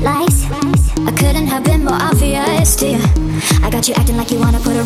lies. I couldn't have been more obvious to you. I got you acting like you wanna put a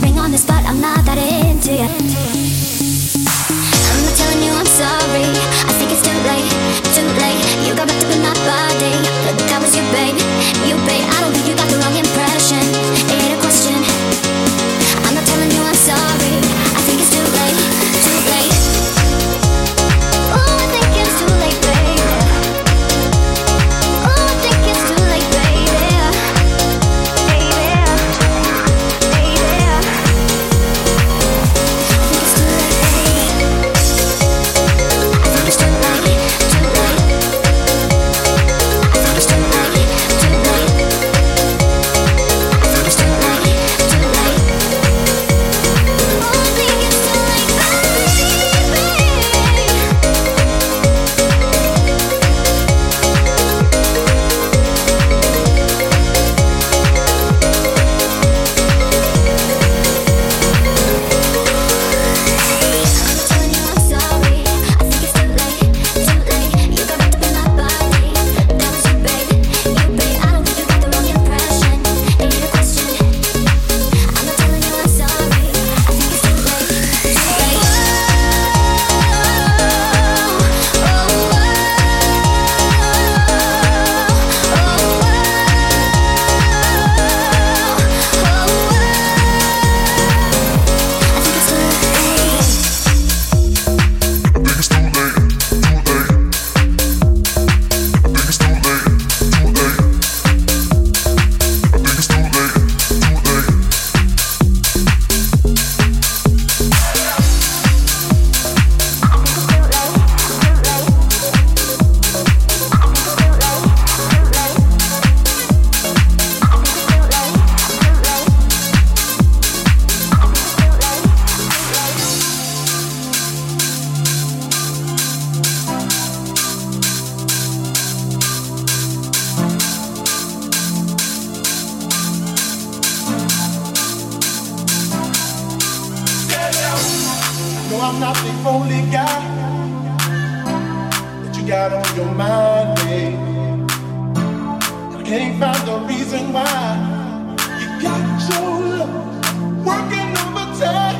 not the only guy that you got on your mind, baby. I can't find the reason why you got your love working overtime.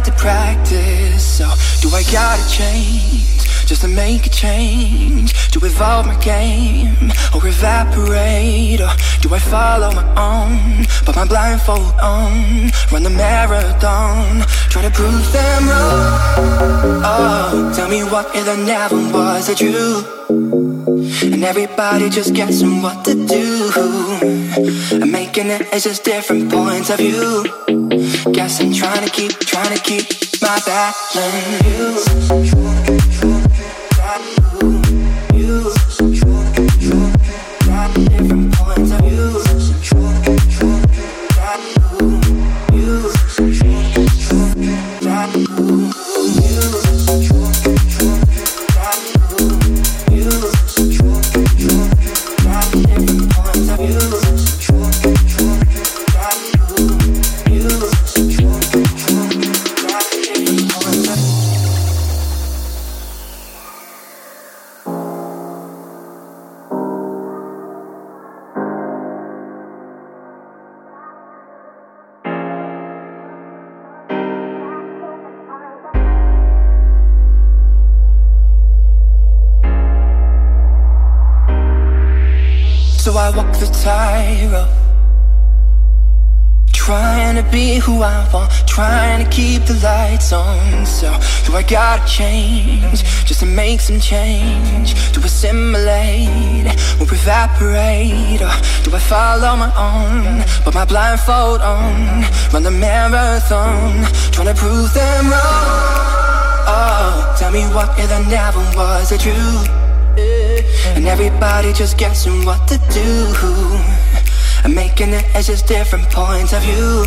like to practice. So do I gotta change Just to make a change? To evolve my game Or evaporate? Or do I follow my own Put my blindfold on? Run the marathon Try to prove them wrong. Oh, tell me what if there never was a truth and everybody just guessing what to do. I'm making it, it's just different points of view. Guessing, trying to keep, trying to keep my balance. Make some change? To assimilate or evaporate? Or do I follow my own, put my blindfold on, run the marathon, trying to prove them wrong? Oh, tell me what if there never was a truth? And everybody just guessing what to do. I'm making it as just different points of view.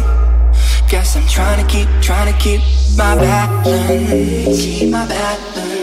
Guess I'm trying to keep, trying to keep my balance. Keep my balance,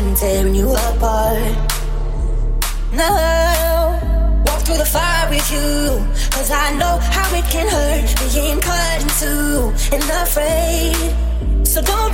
life's tearing you apart. Now, walk through the fire with you, cause I know how it can hurt being cut in two and afraid. So don't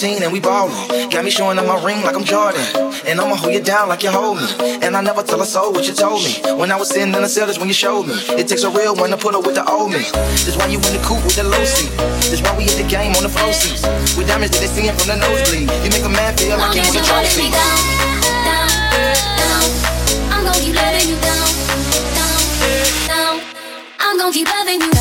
17 and we ballin'. Got me showing up my ring like I'm Jordan. And I'ma hold you down like you hold me. And I never tell a soul what you told me. When I was sitting in the cell, when you showed me. It takes a real one to put up with the old me. That's why you in the coupe with the low seat. That's why we hit the game on the flow seats. With diamonds that they seein' from the nosebleed. You make a man feel like he's won a trophy. Down, down, I'm gonna keep loving you down, down, down. I'm gonna keep loving you down.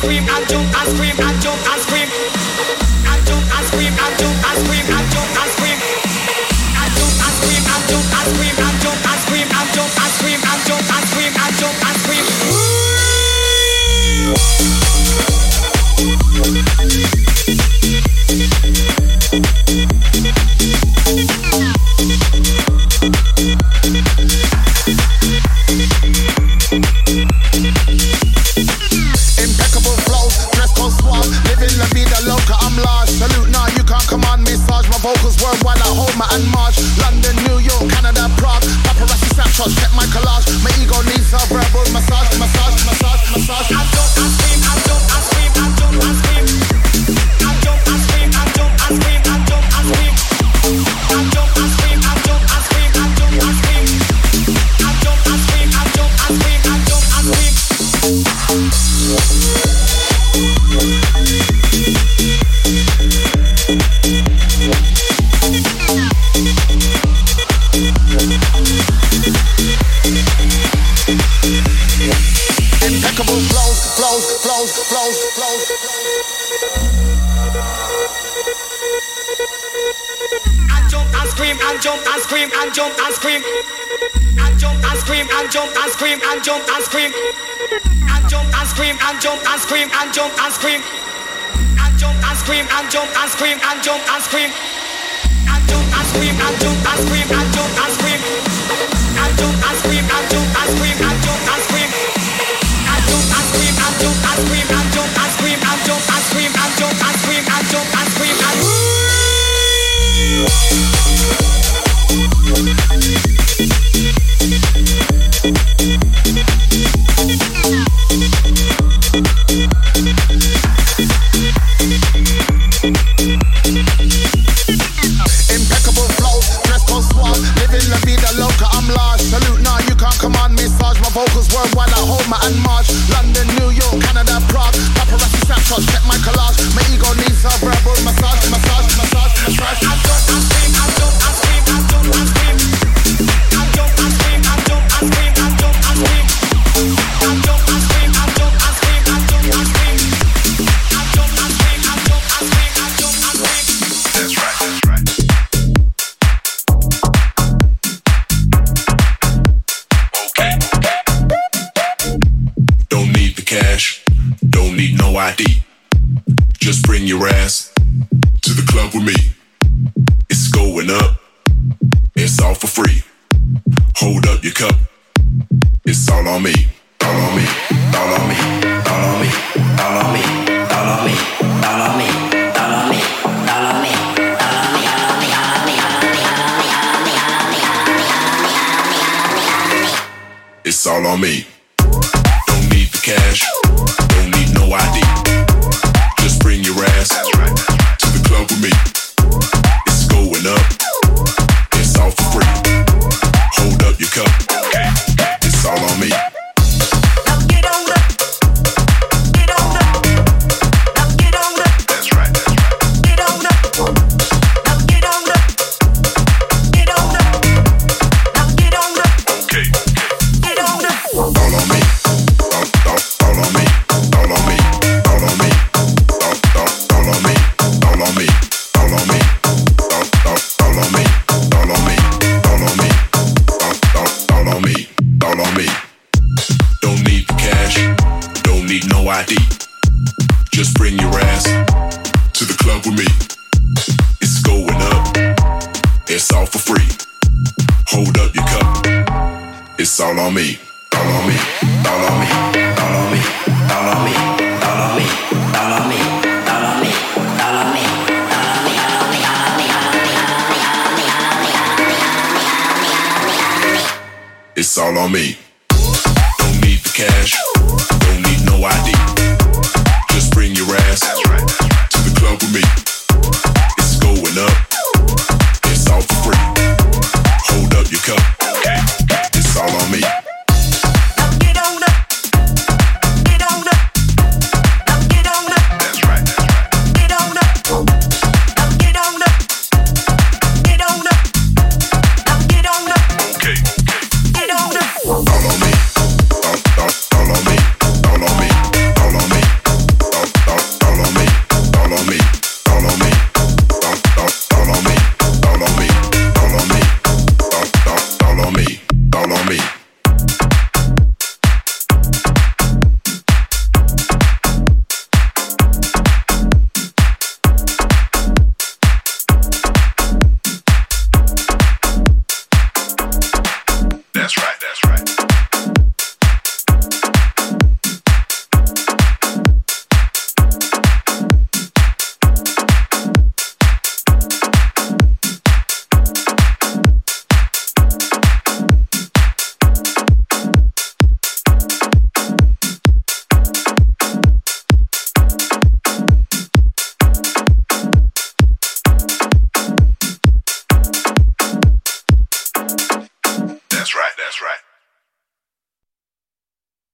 scream and jump and scream and And jump and scream and jump and scream and jump and scream. And jump and scream and jump and scream and jump and scream. And jump and scream and jump and scream and jump and scream. And jump and scream and jump and scream and jump and scream. And jump and scream and jump and scream and jump and scream and jump and scream and jump and scream and jump and scream and. It's all on me.